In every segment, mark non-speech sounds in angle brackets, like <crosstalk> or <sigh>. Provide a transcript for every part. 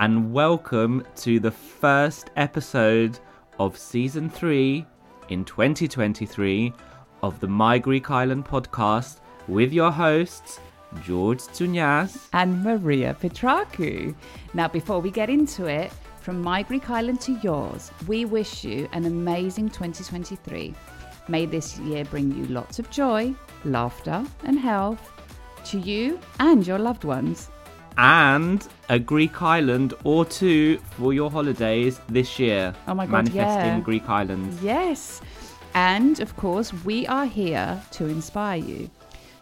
and welcome to the first episode of season three in 2023 of the My Greek Island podcast with your hosts, George Tsounyas. and Maria Petraku. Now, before we get into it, from my Greek island to yours, we wish you an amazing 2023. May this year bring you lots of joy, laughter, and health to you and your loved ones. And a Greek island or two for your holidays this year. Oh my God, Manifesting yeah. Greek islands. Yes. And of course, we are here to inspire you.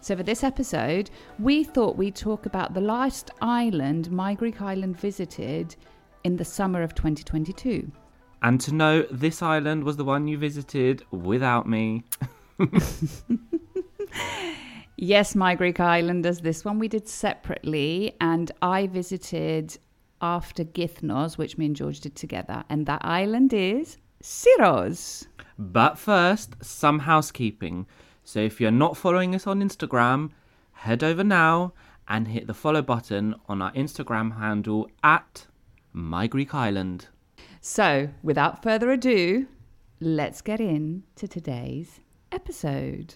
So, for this episode, we thought we'd talk about the last island my Greek island visited in the summer of 2022. And to know this island was the one you visited without me. <laughs> Yes, my Greek Islanders. This one we did separately, and I visited after Kythnos, which me and George did together. And that island is Syros. But first, some housekeeping. So if you're not following us on Instagram, head over now and hit the follow button on our Instagram handle at My Greek Island. So, without further ado, let's get in to today's episode.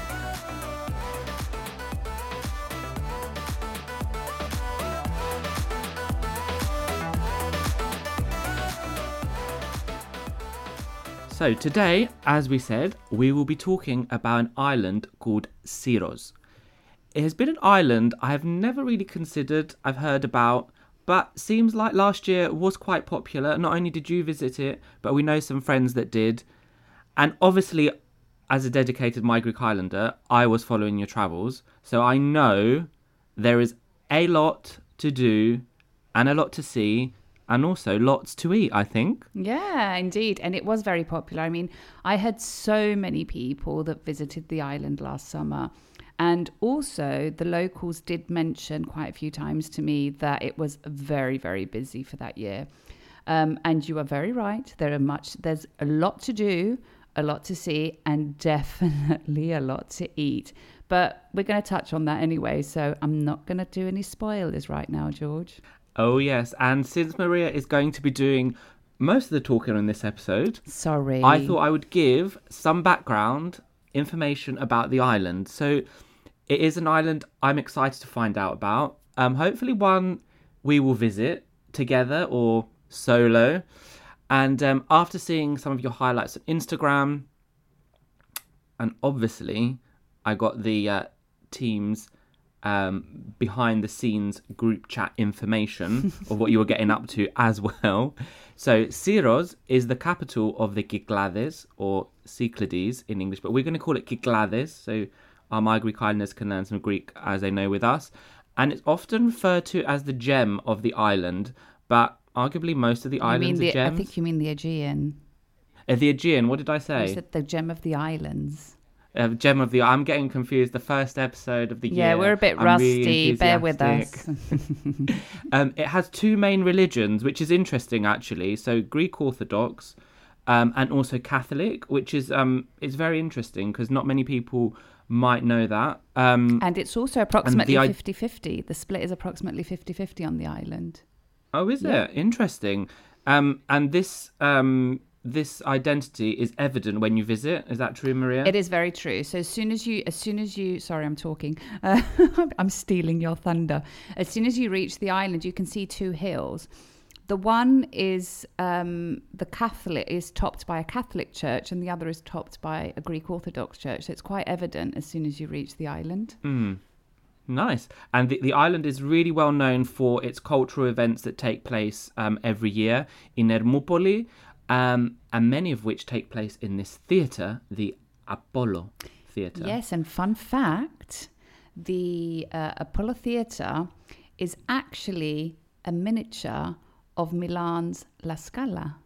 So today, as we said, we will be talking about an island called Syros. It has been an island I have never really considered, I've heard about, but seems like last year was quite popular. Not only did you visit it, but we know some friends that did. And obviously, as a dedicated My Greek Islander, I was following your travels. So I know there is a lot to do and a lot to see and also lots to eat, I think. Yeah, indeed. And it was very popular. I mean, I had so many people that visited the island last summer. And also, the locals did mention quite a few times to me that it was very, very busy for that year. Um, and you are very right. There are much. There's a lot to do, a lot to see, and <laughs> definitely a lot to eat. But we're going to touch on that anyway. So I'm not going to do any spoilers right now, George. Oh, yes. And since Maria is going to be doing most of the talking in this episode, Sorry. I thought I would give some background information about the island. So, it is an island I'm excited to find out about. Um, hopefully, one we will visit together or solo. And um, after seeing some of your highlights on Instagram, and obviously, I got the uh, team's um, behind the scenes group chat information of what you were getting up to as well. So Syros is the capital of the Cyclades or Cyclades in English, but we're going to call it Cyclades. So our My Greek Islanders can learn some Greek as they know with us. And it's often referred to as the gem of the island, but arguably most of the You islands the, are gems. I think you mean the Aegean. Uh, the Aegean, what did I You say? said the gem of the islands. Uh, gem of the I'm getting confused. The first episode of the Yeah, year. Yeah, we're a bit I'm really rusty. Bear with us. <laughs> <laughs> um, it has two main religions, which is interesting actually. So Greek Orthodox um, and also Catholic, which is um, it's very interesting because not many people might know that. Um, and it's also approximately i- 50 50. The split is approximately 50 50 on the island. oh, is yeah. it interesting? Um, and this um, this identity is evident when you visit. Is that true, Maria? It is very true. So as soon as you, as soon as you, sorry, I'm talking. Uh, <laughs> I'm stealing your thunder. As soon as you reach the island, you can see two hills. The one is um, the Catholic is topped by a Catholic church, and the other is topped by a Greek Orthodox church. So it's quite evident as soon as you reach the island. Nice. And the, the island is really well known for its cultural events that take place um, every year in Ermoupoli, um, and many of which take place in this theatre, the Apollo Theatre. Yes, and fun fact the uh, Apollo Theatre is actually a miniature of Milan's La Scala.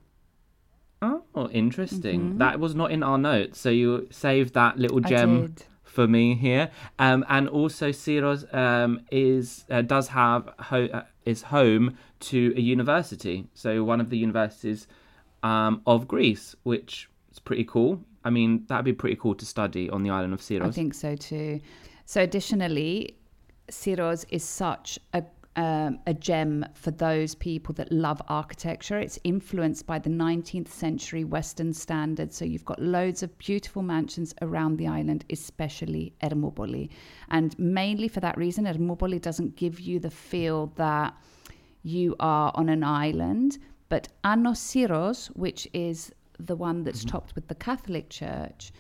Oh, interesting. That was not in our notes, so you saved that little Mm-hmm. Gem for me here. Um, and also, Syros um, is uh, does have ho- uh, is home to a university, so one of the universities um, of Greece, which is pretty cool. I mean, that'd be pretty cool to study on the island of Syros. I think so too. So, additionally, Syros is such a um, a gem for those people that love architecture. It's influenced by the 19th century Western standards. So you've got loads of beautiful mansions around the island, especially Ermoupoli. And mainly for that reason, Ermoupoli doesn't give you the feel that you are on an island. But Ano Syros, which is the one that's topped with the Catholic Church,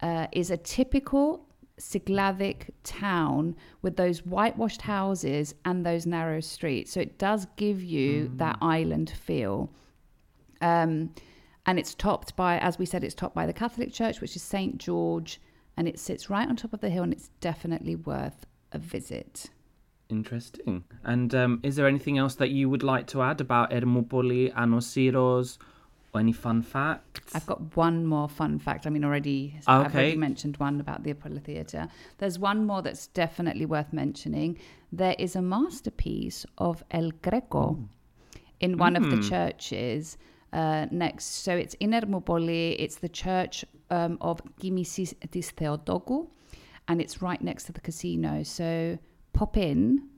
uh, is a typical Cycladic town with those whitewashed houses and those narrow streets. So it does give you that island feel. Um, and it's topped by, as we said, it's topped by the Catholic Church, which is St. George, and it sits right on top of the hill, and it's definitely worth a visit. Interesting. And um, is there anything else that you would like to add about Ermoupoli, Ano Syros, or any fun facts? I've got one more fun fact. I mean, already I've already mentioned one about the Apollo Theatre. There's one more that's definitely worth mentioning. There is a masterpiece of El Greco in one of the churches uh, next. So it's in Ermoupoli. It's the church um, of Gimisis tis and it's right next to the casino. So pop in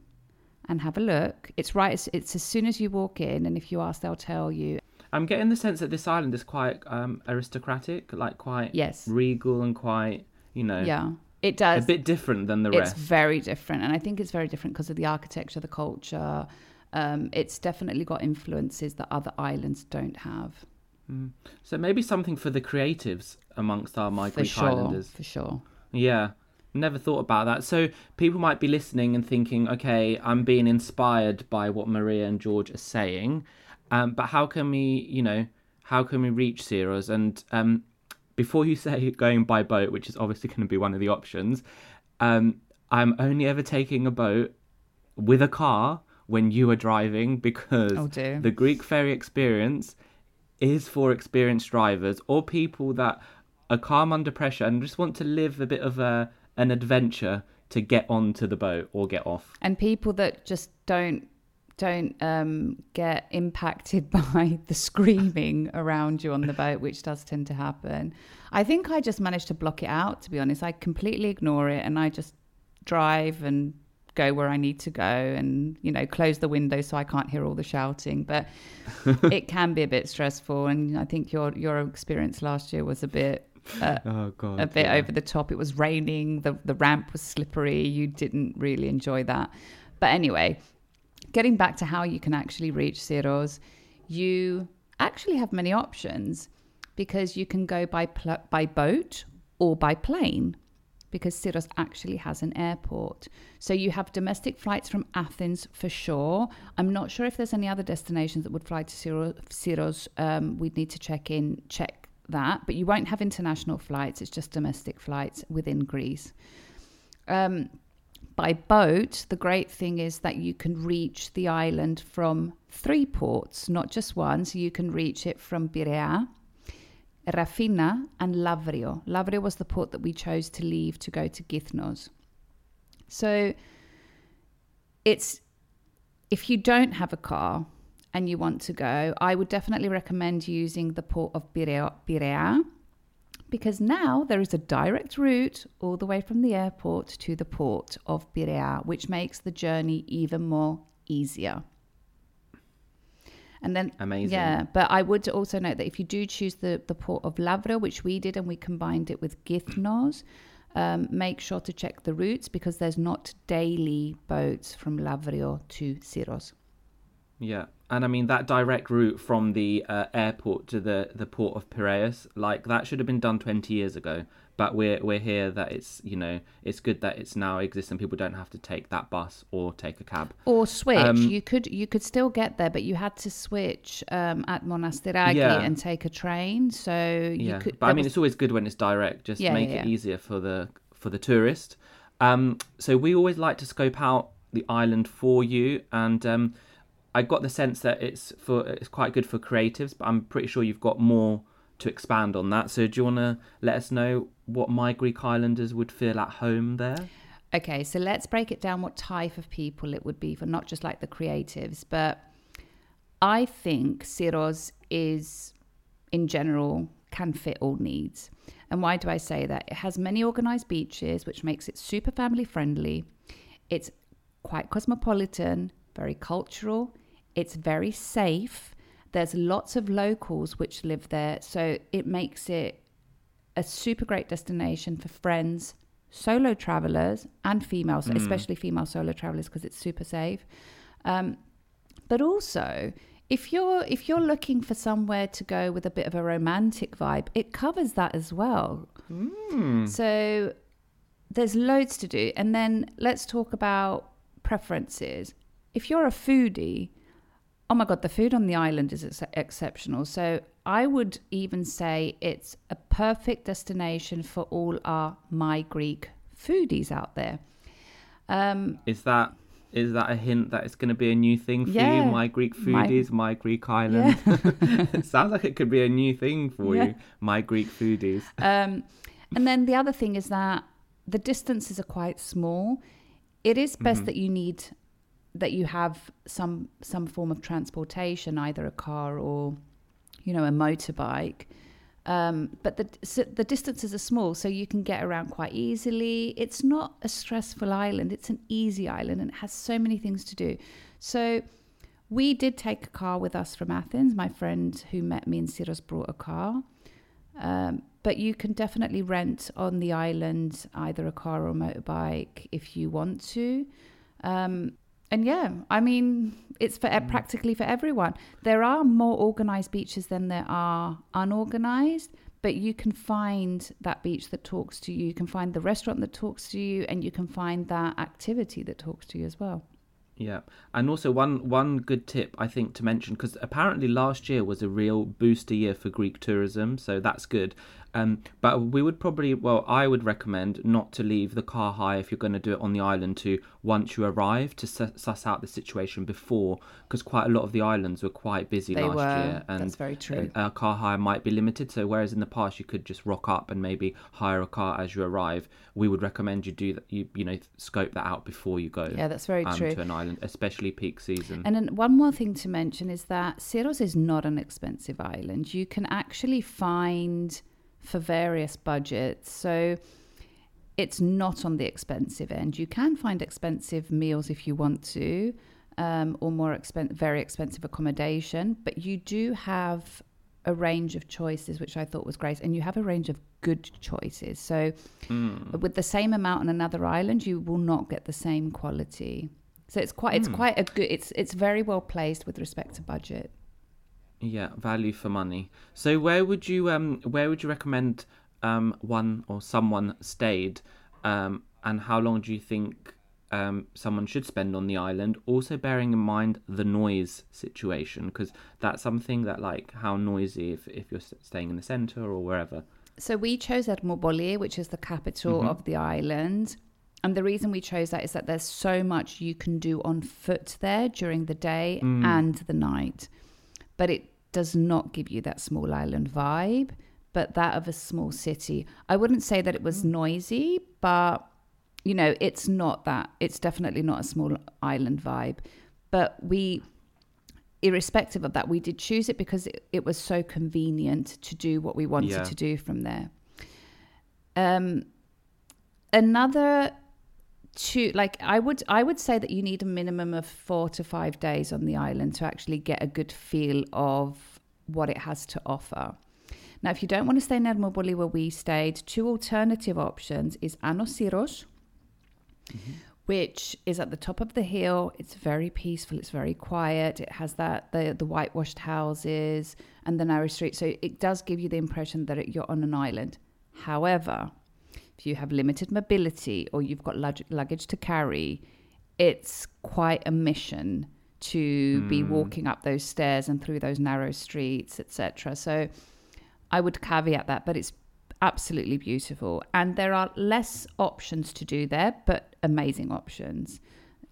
and have a look. It's right. It's, it's as soon as you walk in, and if you ask, they'll tell you. I'm getting the sense that this island is quite um, aristocratic, like quite Yes. regal and quite, you know, Yeah, it does. a bit different than the it's rest. It's very different and i think it's very different because of the architecture the culture um, it's definitely got influences that other islands don't have So maybe something for the creatives amongst our My for Greek sure Islanders. for sure Yeah, never thought about that. So people might be listening and thinking, okay, I'm being inspired by what Maria and George are saying, um, but how can we, you know, how can we reach Syros? And um, before you <laughs> say going by boat, which is obviously going to be one of the options, um, I'm only ever taking a boat with a car when you are driving because Oh, the Greek ferry experience is for experienced drivers or people that are calm under pressure and just want to live a bit of a an adventure to get onto the boat or get off. and people that just don't don't um, get impacted <laughs> by the screaming around you on the boat, which does tend to happen. I think I just managed to block it out. To be honest, I completely ignore it and I just drive and go where I need to go, and you know, close the window so I can't hear all the shouting. But <laughs> it can be a bit stressful, and I think your your experience last year was a bit. Uh, Oh god. a bit over the top. It was raining. The the ramp was slippery. You didn't really enjoy that. But anyway, getting back to how you can actually reach Syros, you actually have many options because you can go by pl- by boat or by plane. because Syros actually has an airport. So you have domestic flights from Athens for sure. I'm not sure if there's any other destinations that would fly to Syros. Syros. Um, we'd need to check in, check that, but you won't have international flights. It's just domestic flights within Greece. Um, by boat, the great thing is that you can reach the island from three ports, not just one. So you can reach it from Piraea, Rafina, and Lavrio. Lavrio was the port that we chose to leave to go to Kythnos. So it's if you don't have a car and you want to go, I would definitely recommend using the port of Piraea because now there is a direct route all the way from the airport to the port of Piraea, which makes the journey even more easier. And then, Amazing. yeah, but I would also note that if you do choose the, the port of Lavrio, which we did and we combined it with Kythnos, um, make sure to check the routes because there's not daily boats from Lavrio to Syros. Yeah, and I mean that direct route from the uh, airport to the the port of Piraeus, like that should have been done twenty years ago. But we're we're here that it's you know it's good that it's now exists and people don't have to take that bus or take a cab or switch. Um, you could you could still get there, but you had to switch um, at Monastiraki Yeah. and take a train. So you yeah, could. but I mean, was- it's always good when it's direct. Just Yeah, make yeah, it easier for the for the tourist. Um, so we always like to scope out the island for you, and um, I got the sense that it's for it's quite good for creatives. But I'm pretty sure you've got more to expand on that. So do you want to let us know what my Greek Islanders would feel at home there? Okay, so let's break it down what type of people it would be for not just like the creatives, but I think Syros is in general can fit all needs. And why do I say that? It has many organized beaches, which makes it super family friendly. It's quite cosmopolitan, very cultural. It's very safe. There's lots of locals which live there, so it makes it a super great destination for friends, solo travelers, and females, especially female solo travelers, because it's super safe. Um, but also, if you're if you're looking for somewhere to go with a bit of a romantic vibe, it covers that as well. So there's loads to do, and then let's talk about preferences. If you're a foodie, oh my god, the food on the island is ex- exceptional. So I would even say it's a perfect destination for all our my Greek foodies out there. Um, Is that is that a hint that it's going to be a new thing for Yeah. you? My Greek foodies, my, Greek island. <laughs> it sounds like it could be a new thing for Yeah. you. My Greek foodies. <laughs> Um, and then the other thing is that the distances are quite small. It is best that you need that you have some some form of transportation, either a car or you know a motorbike. Um, but the so the distances are small, so you can get around quite easily. It's not a stressful island; it's an easy island, and it has so many things to do. So we did take a car with us from Athens. My friend who met me in Syros brought a car. Um, but you can definitely rent on the island either a car or a motorbike if you want to. Um, and yeah, I mean, it's for e- mm. practically for everyone. There are more organized beaches than there are unorganized, but you can find that beach that talks to you. You can find the restaurant that talks to you, and you can find that activity that talks to you as well. Yeah, and also one one good tip I think to mention because apparently last year was a real booster year for Greek tourism, so that's good. Um, but we would probably, well, I would recommend not to leave the car hire if you're going to do it on the island to once you arrive to su- suss out the situation before, because quite a lot of the islands were quite busy They last were. year, and That's very true. uh, car hire might be limited. So whereas in the past you could just rock up and maybe hire a car as you arrive, we would recommend you do that. You you know scope that out before you go. Yeah, that's very um, true. To an island, especially peak season. And then one more thing to mention is that Syros is not an expensive island. You can actually find for various budgets. So it's not on the expensive end. You can find expensive meals if you want to, um, or more expen- very expensive accommodation, but you do have a range of choices, which I thought was great. And you have a range of good choices. So with the same amount on another island, you will not get the same quality. So it's quite it's quite a good it's it's very well placed with respect to budget. Yeah, value for money. So where would you um where would you recommend um one or someone stayed um, and how long do you think um, someone should spend on the island? Also, bearing in mind the noise situation, because that's something that, like, how noisy if, if you're staying in the center or wherever. So we chose Ermoupoli, which is the capital Mhm. of the island. And the reason we chose that is that there's so much you can do on foot there during the day Mm. and the night. But it does not give you that small island vibe, but that of a small city. I wouldn't say that it was noisy, but you know, it's not that. It's definitely not a small island vibe. But we irrespective of that, we did choose it because it, it was so convenient to do what we wanted Yeah. to do from there. Um, another two, like I would, I would say that you need a minimum of four to five days on the island to actually get a good feel of what it has to offer. Now, if you don't want to stay in Ermoupoli where we stayed, two alternative options is Ano Syros, mm-hmm. which is at the top of the hill. It's very peaceful. It's very quiet. It has that the the whitewashed houses and the narrow street. So it does give you the impression that it, you're on an island. However, you have limited mobility or you've got lug- luggage to carry, it's quite a mission to be hmm. walking up those stairs and through those narrow streets, etc. So I would caveat that, but it's absolutely beautiful. And there are less options to do there, but amazing options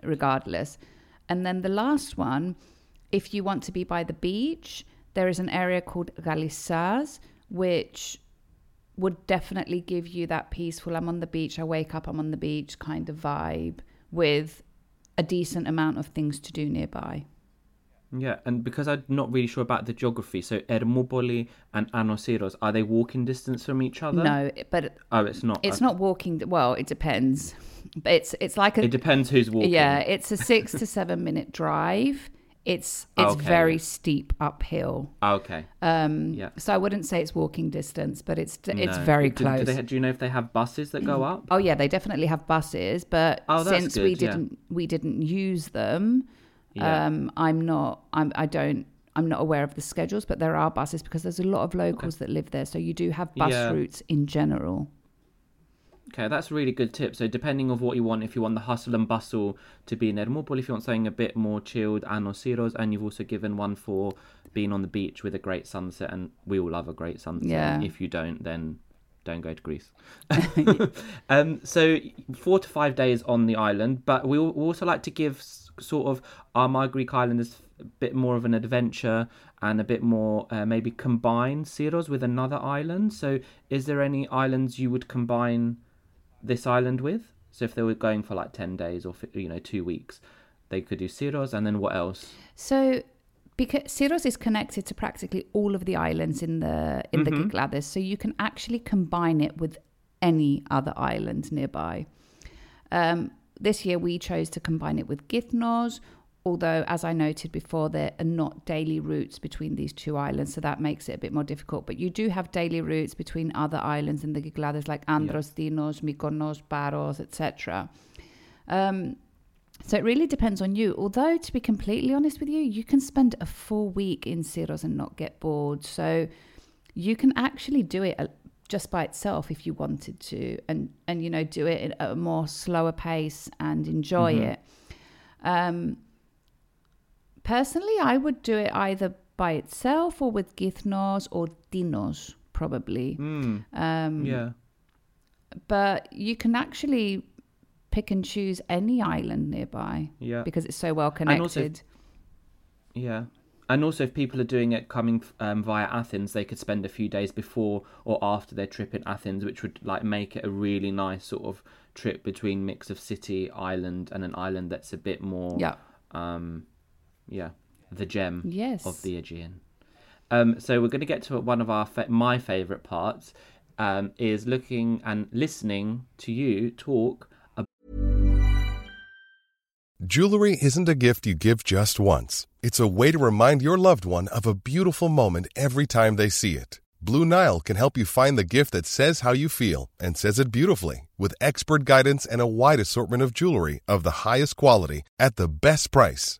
regardless. And then the last one, if you want to be by the beach, there is an area called Galissas, which would definitely give you that peaceful, I'm on the beach, I wake up, I'm on the beach kind of vibe with a decent amount of things to do nearby. Yeah, and because I'm not really sure about the geography, so Ermoupoli and Ano Syros, are they walking distance from each other? No, but Oh, it's not. it's not walking. Well, it depends. But it's it's like a It depends who's walking. yeah. It's a six to seven minute drive. It's it's Okay, very yeah. steep uphill. Okay. Um, Yeah. So I wouldn't say it's walking distance, but it's it's No. very Do- do close. they- do you know if they have buses that go up? Oh yeah, they definitely have buses, but Oh, since we good, yeah. didn't we didn't use them, Yeah. um, I'm not I'm I don't I'm not aware of the schedules, but there are buses because there's a lot of locals that live there, so you do have bus Yeah. routes in general. Okay, that's a really good tip. So depending of what you want, if you want the hustle and bustle to be in Ermopol, if you want something a bit more chilled, Ano Syros, and you've also given one for being on the beach with a great sunset, and we all love a great sunset. Yeah. If you don't, then don't go to Greece. <laughs> <laughs> um, so four to five days on the island, but we also like to give sort of our My Greek Islanders a bit more of an adventure and a bit more uh, maybe combine Syros with another island. So is there any islands you would combine this island with? So if they were going for like ten days or you know two weeks, they could do Syros, and then what else? So because Syros is connected to practically all of the islands in the in the Mhm. Cyclades, so you can actually combine it with any other island nearby. Um, this year we chose to combine it with Kythnos, although as I noted before, there are not daily routes between these two islands, so that makes it a bit more difficult. But you do have daily routes between other islands in the Cyclades like Andros, Tinos, Mykonos, Paros, etc. Um, so it really depends on you. Although, to be completely honest with you, you can spend a full week in Syros and not get bored. So you can actually do it uh, just by itself if you wanted to, and and you know do it at a more slower pace and enjoy Mhm. it. Um, personally, I would do it either by itself or with Kythnos or Tinos, probably. Mm, Um, yeah. but you can actually pick and choose any island nearby Yeah. because it's so well And also- connected. Yeah. And also, if people are doing it coming um, via Athens, they could spend a few days before or after their trip in Athens, which would like make it a really nice sort of trip between mix of city, island, and an island that's a bit more, yeah. um, yeah, the gem Yes. of the Aegean. Um, so we're going to get to one of our fa- my favorite parts um, is looking and listening to you talk Jewelry isn't a gift you give just once. It's a way to remind your loved one of a beautiful moment every time they see it. Blue Nile can help you find the gift that says how you feel and says it beautifully with expert guidance and a wide assortment of jewelry of the highest quality at the best price.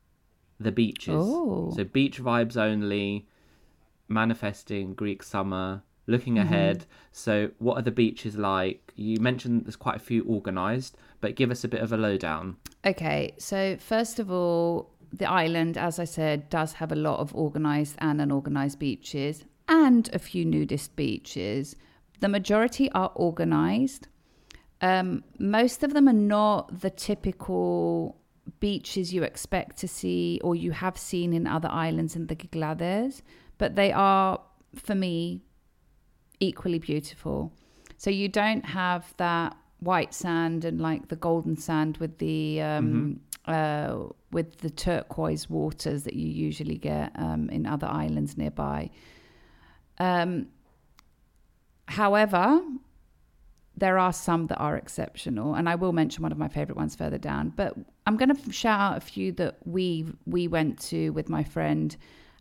the beaches. Oh. So beach vibes only, manifesting Greek summer, looking Mm-hmm. ahead. So what are the beaches like? You mentioned there's quite a few organised, but give us a bit of a lowdown. Okay, so first of all, the island, as I said, does have a lot of organised and unorganised beaches and a few nudist beaches. The majority are organised. Um, most of them are not the typical beaches you expect to see or you have seen in other islands in the Giglades, but they are, for me, equally beautiful. So you don't have that white sand and like the golden sand with the um, uh, with the turquoise waters that you usually get um, in other islands nearby. Um, however, there are some that are exceptional, and I will mention one of my favorite ones further down. But I'm going to shout out a few that we we went to with my friend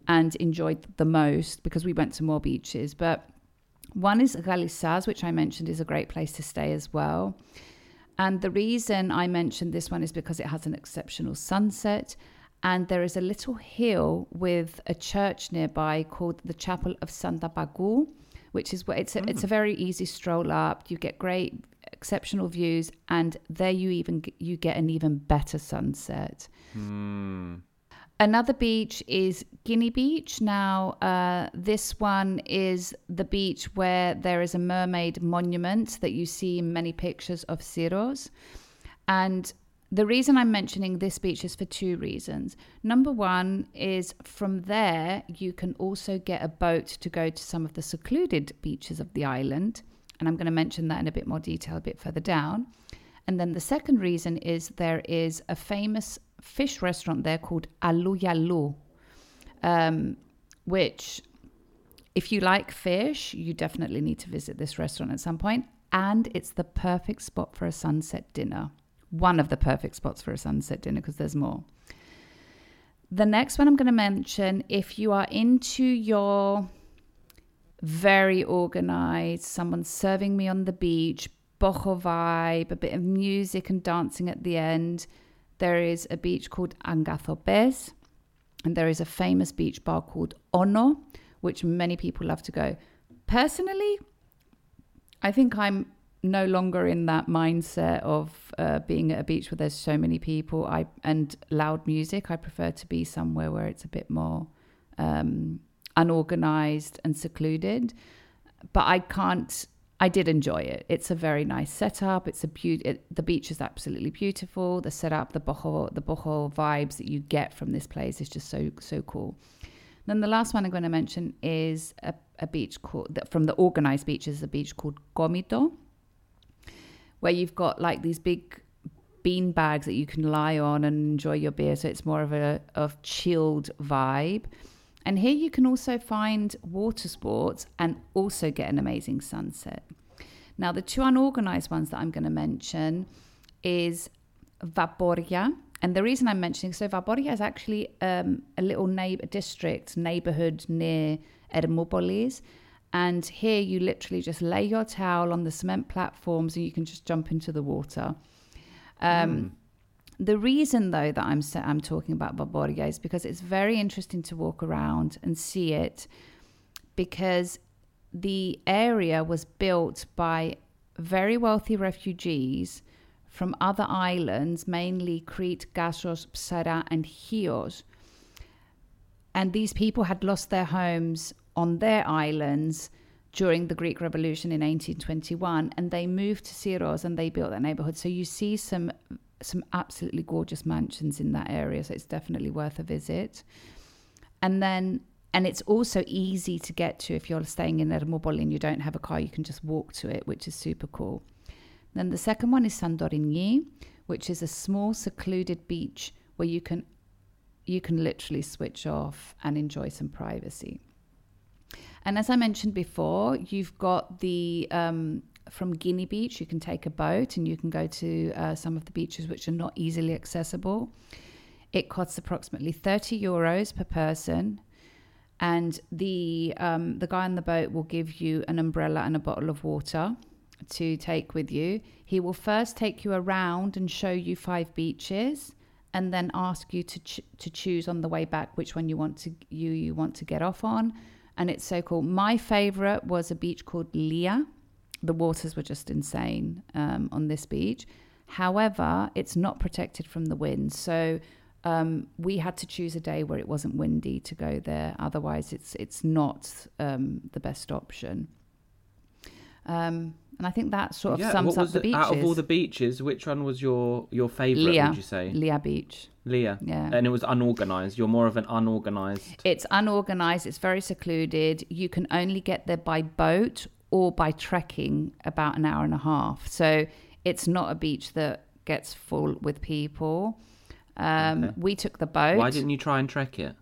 and enjoyed the most because we went to more beaches. But one is Galissas, which I mentioned is a great place to stay as well. And the reason I mentioned this one is because it has an exceptional sunset. And there is a little hill with a church nearby called the Chapel of Santa Pagu, which is where it's a, it's a very easy stroll up. You get great, exceptional views, and there you even you get an even better sunset. Another beach is Kini Beach. Now, uh, this one is the beach where there is a mermaid monument that you see in many pictures of Syros. And the reason I'm mentioning this beach is for two reasons. Number one is from there, you can also get a boat to go to some of the secluded beaches of the island. And I'm going to mention that in a bit more detail a bit further down. And then the second reason is there is a famous fish restaurant there called Allou Yialou, um, which, if you like fish, you definitely need to visit this restaurant at some point. And it's the perfect spot for a sunset dinner. One of the perfect spots for a sunset dinner because there's more. The next one I'm going to mention, if you are into your very organized, someone serving me on the beach, boho vibe, a bit of music and dancing at the end. There is a beach called Agathopes, and there is a famous beach bar called Ono, which many people love to go. Personally, I think I'm no longer in that mindset of uh, being at a beach where there's so many people I and loud music. I prefer to be somewhere where it's a bit more um, unorganized and secluded. But I can't. I did enjoy it. It's a very nice setup. It's a beaut. It, the beach is absolutely beautiful. The setup, the boho, the boho vibes that you get from this place is just so so cool. Then the last one I'm going to mention is a, a beach called from the organized beaches. A beach called Gomito, where you've got like these big bean bags that you can lie on and enjoy your beer. So it's more of a of chilled vibe. And here you can also find water sports and also get an amazing sunset. Now, the two unorganized ones that I'm going to mention is Vaporia. And the reason I'm mentioning so Vaporia is actually um, a little neighbor district neighborhood near Ermoupolis. And here you literally just lay your towel on the cement platforms and you can just jump into the water. Um, The reason, though, that I'm I'm talking about Vaporia is because it's very interesting to walk around and see it, because the area was built by very wealthy refugees from other islands, mainly Crete, Kasos, Psara, and Chios. And these people had lost their homes on their islands during the Greek Revolution in 1821, and they moved to Syros and they built that neighborhood. So you see some some absolutely gorgeous mansions in that area. So it's definitely worth a visit. And then and it's also easy to get to if you're staying in Ermoupoli and you don't have a car, you can just walk to it, which is super cool. Then the second one is Santorini, which is a small secluded beach where you can you can literally switch off and enjoy some privacy. And as I mentioned before, you've got the um, from Kini Beach, you can take a boat and you can go to uh, some of the beaches which are not easily accessible. It costs approximately 30 euros per person. And the um, the guy on the boat will give you an umbrella and a bottle of water to take with you. He will first take you around and show you five beaches, and then ask you to ch- to choose on the way back which one you want to you you want to get off on. And it's so cool. My favorite was a beach called Lia. The waters were just insane um, on this beach. However, it's not protected from the wind, so um, we had to choose a day where it wasn't windy to go there. Otherwise, it's it's not um, the best option. Um, and I think that sort of yeah, sums up the it- beaches. Out of all the beaches, which one was your your favorite? Lia, Would you say Lia Beach. Lia? Yeah. And it was unorganized. You're more of an unorganized. It's unorganized. It's very secluded. You can only get there by boat or by trekking about an hour and a half. So it's not a beach that gets full with people. Um, Okay. We took the boat. Why didn't you try and trek it?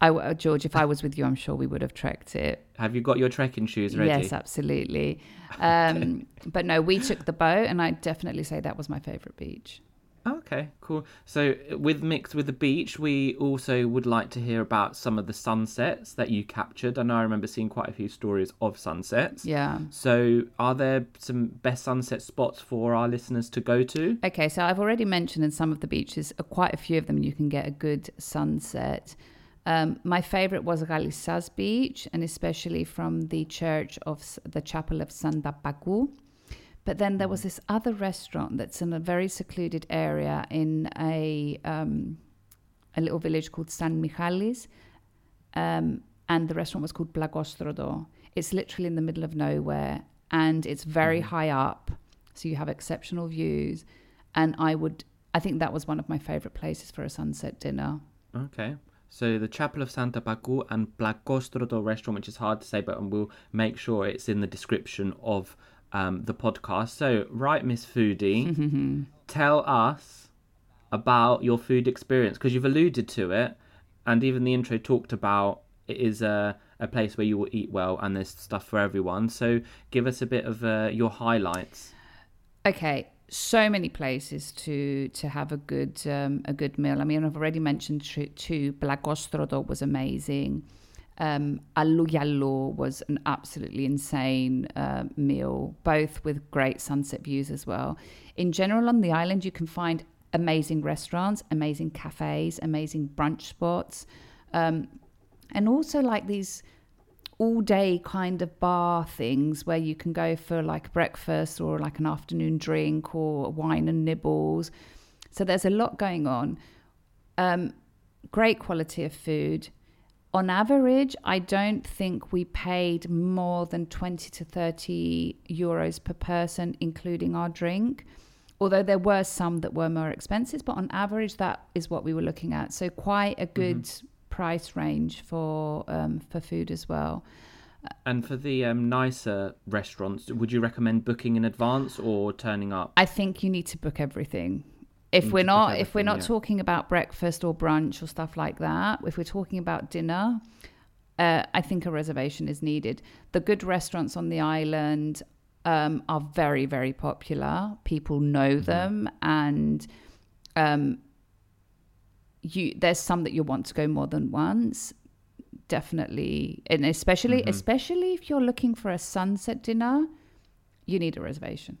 I, uh, George, if I was with you, I'm sure we would have trekked it. Have you got your trekking shoes ready? Yes, absolutely. <laughs> Um, but no, we took the boat, and I definitely say that was my favorite beach. Okay, cool. So, with mixed with the beach, we also would like to hear about some of the sunsets that you captured. I know I remember seeing quite a few stories of sunsets. Yeah. So, are there some best sunset spots for our listeners to go to? Okay, so I've already mentioned in some of the beaches, uh, quite a few of them, you can get a good sunset. Um, my favorite was Galissas Beach, and especially from the church of the chapel of Santa Pacu. But then there was this other restaurant that's in a very secluded area in a um, a little village called San Michalis, um, and the restaurant was called Plakotroto. It's literally in the middle of nowhere, and it's very high up, so you have exceptional views. And I would, I think that was one of my favorite places for a sunset dinner. Okay. So, the Chapel of Santa Pacu and Plakotroto restaurant, which is hard to say, but we'll make sure it's in the description of um, the podcast. So, right, Miss Foodie, <laughs> tell us about your food experience because you've alluded to it, and even the intro talked about it is a, a place where you will eat well and there's stuff for everyone. So, give us a bit of uh, your highlights. Okay, so many places to to have a good um, a good meal. I mean, I've already mentioned two. Plakotroto was amazing. Um, Allou Yialou was an absolutely insane uh, meal, both with great sunset views as well. In general, on the island, you can find amazing restaurants, amazing cafes, amazing brunch spots, um, and also like these all day kind of bar things where you can go for like breakfast or like an afternoon drink or wine and nibbles. So there's a lot going on. Um, great quality of food. On average, I don't think we paid more than 20 to 30 euros per person, including our drink. Although there were some that were more expensive, but on average, that is what we were looking at. So quite a good price range for um, for food as well. And for the um, nicer restaurants, would you recommend booking in advance or turning up? I think you need to book everything. If we're not if we're not yeah. talking about breakfast or brunch or stuff like that, if we're talking about dinner, uh, I think a reservation is needed. The good restaurants on the island um, are very very popular. People know Mm-hmm. them, and um, you there's some that you want to go more than once. Definitely, and especially Mm-hmm. especially if you're looking for a sunset dinner, you need a reservation.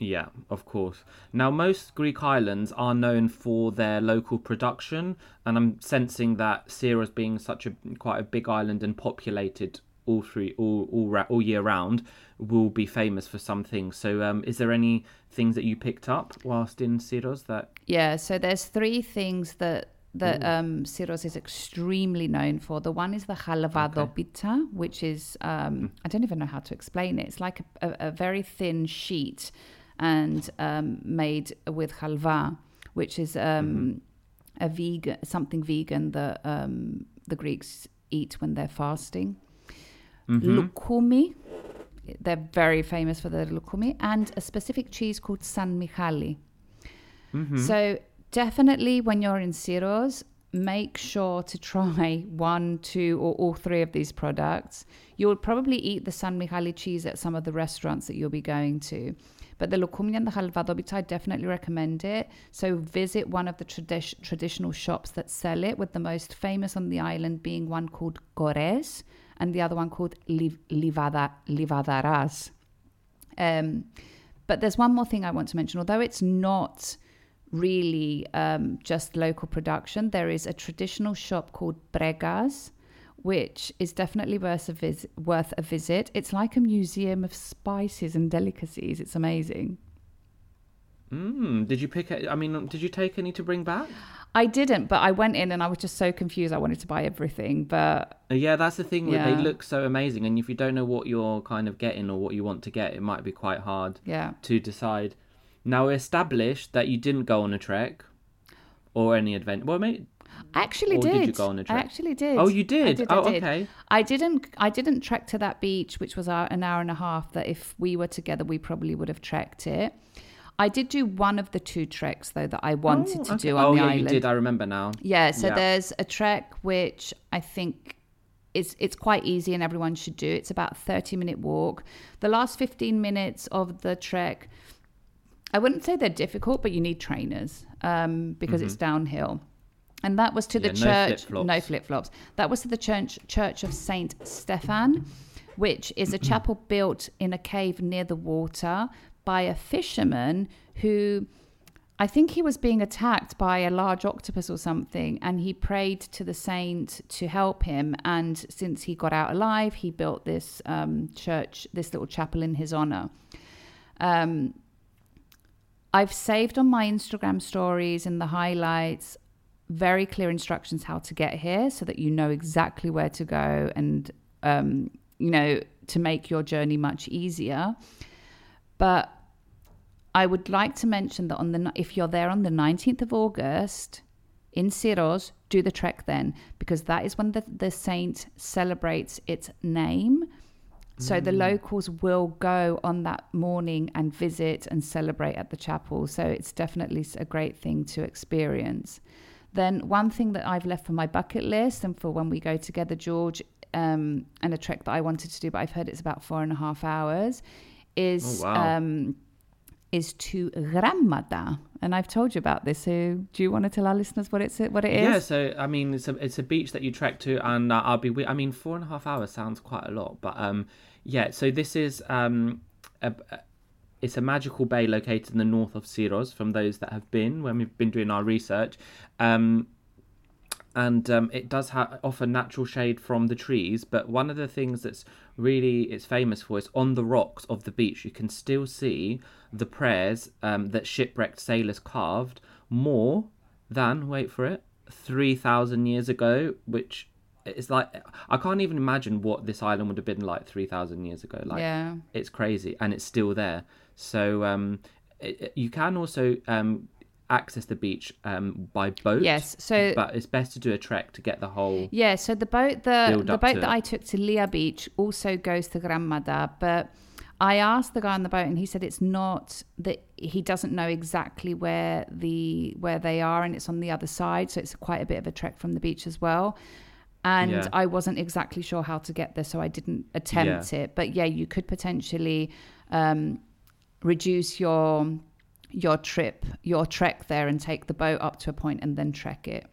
Yeah, of course. Now, most Greek islands are known for their local production, and I'm sensing that Syros, being such a quite a big island and populated all through all all, all year round, will be famous for some things. So, um, is there any things that you picked up whilst in Syros that? Yeah, so there's three things that that um, Syros is extremely known for. The one is the halvadopita, which is um, I don't even know how to explain it. It's like a, a, a very thin sheet and um, made with halva, which is um, a vegan something vegan that um, the Greeks eat when they're fasting. Mm-hmm. Lukumi, they're very famous for their lukumi, and a specific cheese called San Michali. Mm-hmm. So definitely when you're in Syros, make sure to try <laughs> one, two, or all three of these products. You'll probably eat the San Michali cheese at some of the restaurants that you'll be going to. But the lukumi and the halvadobit, I definitely recommend it. So visit one of the tradi- traditional shops that sell it, with the most famous on the island being one called Gores and the other one called Liv- Livada, Livadaras. Um, but there's one more thing I want to mention. Although it's not really um, just local production, there is a traditional shop called Prekas, which is definitely worth a, vis- worth a visit. It's like a museum of spices and delicacies. It's amazing. Mm, did you pick it? I mean, did you take any to bring back? I didn't, but I went in and I was just so confused. I wanted to buy everything, but Uh, Yeah, that's the thing. with They look so amazing, and if you don't know what you're kind of getting or what you want to get, it might be quite hard yeah. to decide. Now, we established that you didn't go on a trek or any adventure. Well, maybe. I actually Or did. did you go on a trek? I actually did. Oh, you did? I did. I Oh, did. okay. I didn't. I didn't trek to that beach, which was our- an hour and a half. That if we were together, we probably would have trekked it. I did do one of the two treks though that I wanted Oh, to okay. do on oh, the yeah, island. you did. I remember now. Yeah, so Yeah. there's a trek which I think is it's quite easy and everyone should do. It's about a 30 minute walk. The last 15 minutes of the trek, I wouldn't say they're difficult, but you need trainers um, because it's downhill. And that was to the Mm-hmm. No church. flip-flops. No flip flops. That was to the church Church of Saint Stephan, which is a chapel built in a cave near the water by a fisherman who I think he was being attacked by a large octopus or something, and he prayed to the saint to help him. And since he got out alive, he built this um, church, this little chapel in his honor. Um, I've saved on my Instagram stories in the highlights very clear instructions how to get here so that you know exactly where to go and, um, you know, to make your journey much easier. But I would like to mention that on the if you're there on the 19th of August in Syros, do the trek then because that is when the, the saint celebrates its name. So the locals will go on that morning and visit and celebrate at the chapel. So it's definitely a great thing to experience. Then one thing that I've left for my bucket list and for when we go together, George, um, and a trek that I wanted to do, but I've heard it's about four and a half hours, is Oh, wow. um, is to Grammata. And I've told you about this. So do you want to tell our listeners what it's what it is? Yeah, so I mean, it's a it's a beach that you trek to, and uh, I'll be. I mean, four and a half hours sounds quite a lot, but um, yeah. So this is um, a, a- it's a magical bay located in the north of Syros. From those that have been when we've been doing our research, um, and um, it does ha- offer natural shade from the trees. But one of the things that's really it's famous for is on the rocks of the beach. You can still see the prayers um, that shipwrecked sailors carved more than wait for it three thousand years ago, which is like I can't even imagine what this island would have been like three thousand years ago. Like Yeah. it's crazy, and it's still there. So um, it- you can also um, access the beach um, by boat. Yes, so- but it's best to do a trek to get the whole. Yeah, so the boat the the boat that it. I took to Lia Beach also goes to Grammata, but I asked the guy on the boat and he said it's not that he doesn't know exactly where the where they are and it's on the other side, so it's quite a bit of a trek from the beach as well. And Yeah. I wasn't exactly sure how to get there, so I didn't attempt it. But yeah, you could potentially um, reduce your your trip, your trek there, and take the boat up to a point and then trek it.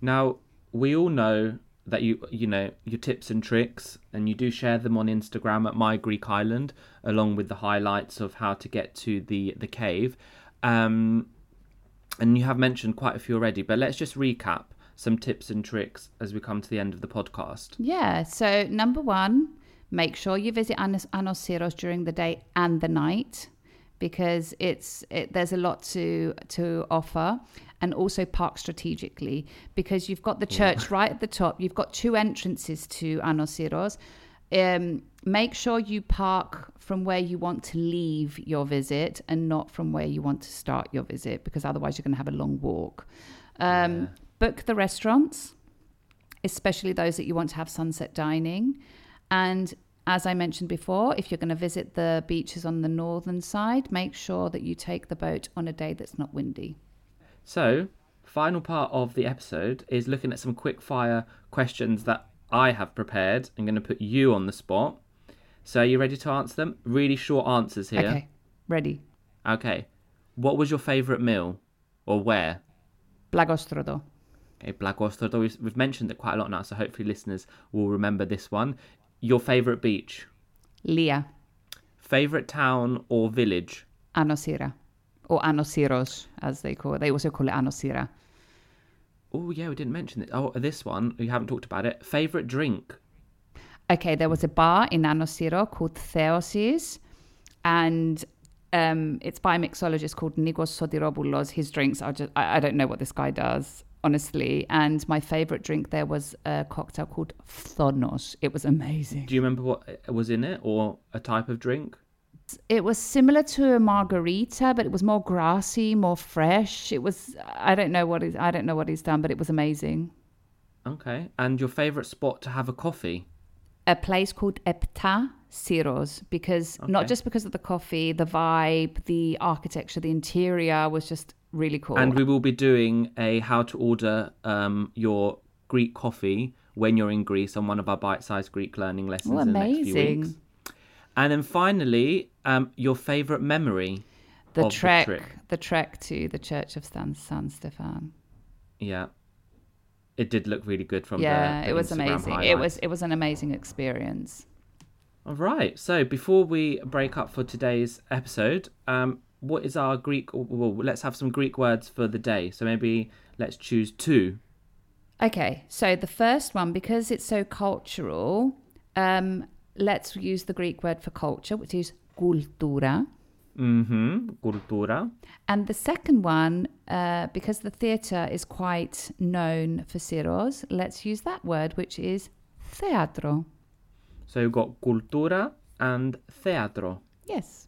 Now we all know that you you know your tips and tricks, and you do share them on Instagram at My Greek Island, along with the highlights of how to get to the the cave. Um, and you have mentioned quite a few already, but let's just recap some tips and tricks as we come to the end of the podcast. Yeah. So number one, make sure you visit Anos, Ano Syros during the day and the night because it's it, there's a lot to to offer and also park strategically because you've got the church right at the top you've got two entrances to Ano Syros um, make sure you park from where you want to leave your visit and not from where you want to start your visit because otherwise you're going to have a long walk. Um, book the restaurants especially those that you want to have sunset dining. And as I mentioned before, if you're going to visit the beaches on the northern side, make sure that you take the boat on a day that's not windy. So, final part of the episode is looking at some quick fire questions that I have prepared. I'm going to put you on the spot. So, are you ready to answer them? Really short answers here. Okay, ready. Okay. What was your favourite meal or where? Plakotroto. Okay, Plakotroto. We've, we've mentioned it quite a lot now, so hopefully listeners will remember this one. Your favourite beach? Lia. Favourite town or village? Anosira. Or Anosiros, as they call it. They also call it Anosira. Oh, yeah, we didn't mention it. Oh, this one, we haven't talked about it. Favourite drink? Okay, there was a bar in Anosiro called Theosis, and um, it's by a mixologist called Nikos Sotiropoulos. His drinks are just, I, I don't know what this guy does, honestly. And my favorite drink there was a cocktail called Thonos. It was amazing. Do you remember what uh, was in it or a type of drink? It was similar to a margarita, but it was more grassy, more fresh. It was, I don't know what he's, I don't know what he's done, but it was amazing. Okay. And your favorite spot to have a coffee? A place called Epta Siros because Okay. not just because of the coffee, the vibe, the architecture, the interior was just really cool. And we will be doing a how to order um, your Greek coffee when you're in Greece on one of our bite-sized Greek learning lessons Oh, in the next few amazing. weeks. And then finally, um, your favorite memory the trek, the the trek to the Church of San, San Stefan. Yeah, it did look really good from there. yeah, the, the it was Instagram amazing. It was it was an amazing experience. All right. So before we break up for today's episode, um, what is our Greek? Well, let's have some Greek words for the day. So maybe let's choose two. Okay, so the first one, because it's so cultural, um, let's use the Greek word for culture, which is kultura. Mm-hmm. Cultura. And the second one, uh, because the theatre is quite known for Syros, let's use that word, which is theatro. So you've got cultura and teatro. Yes,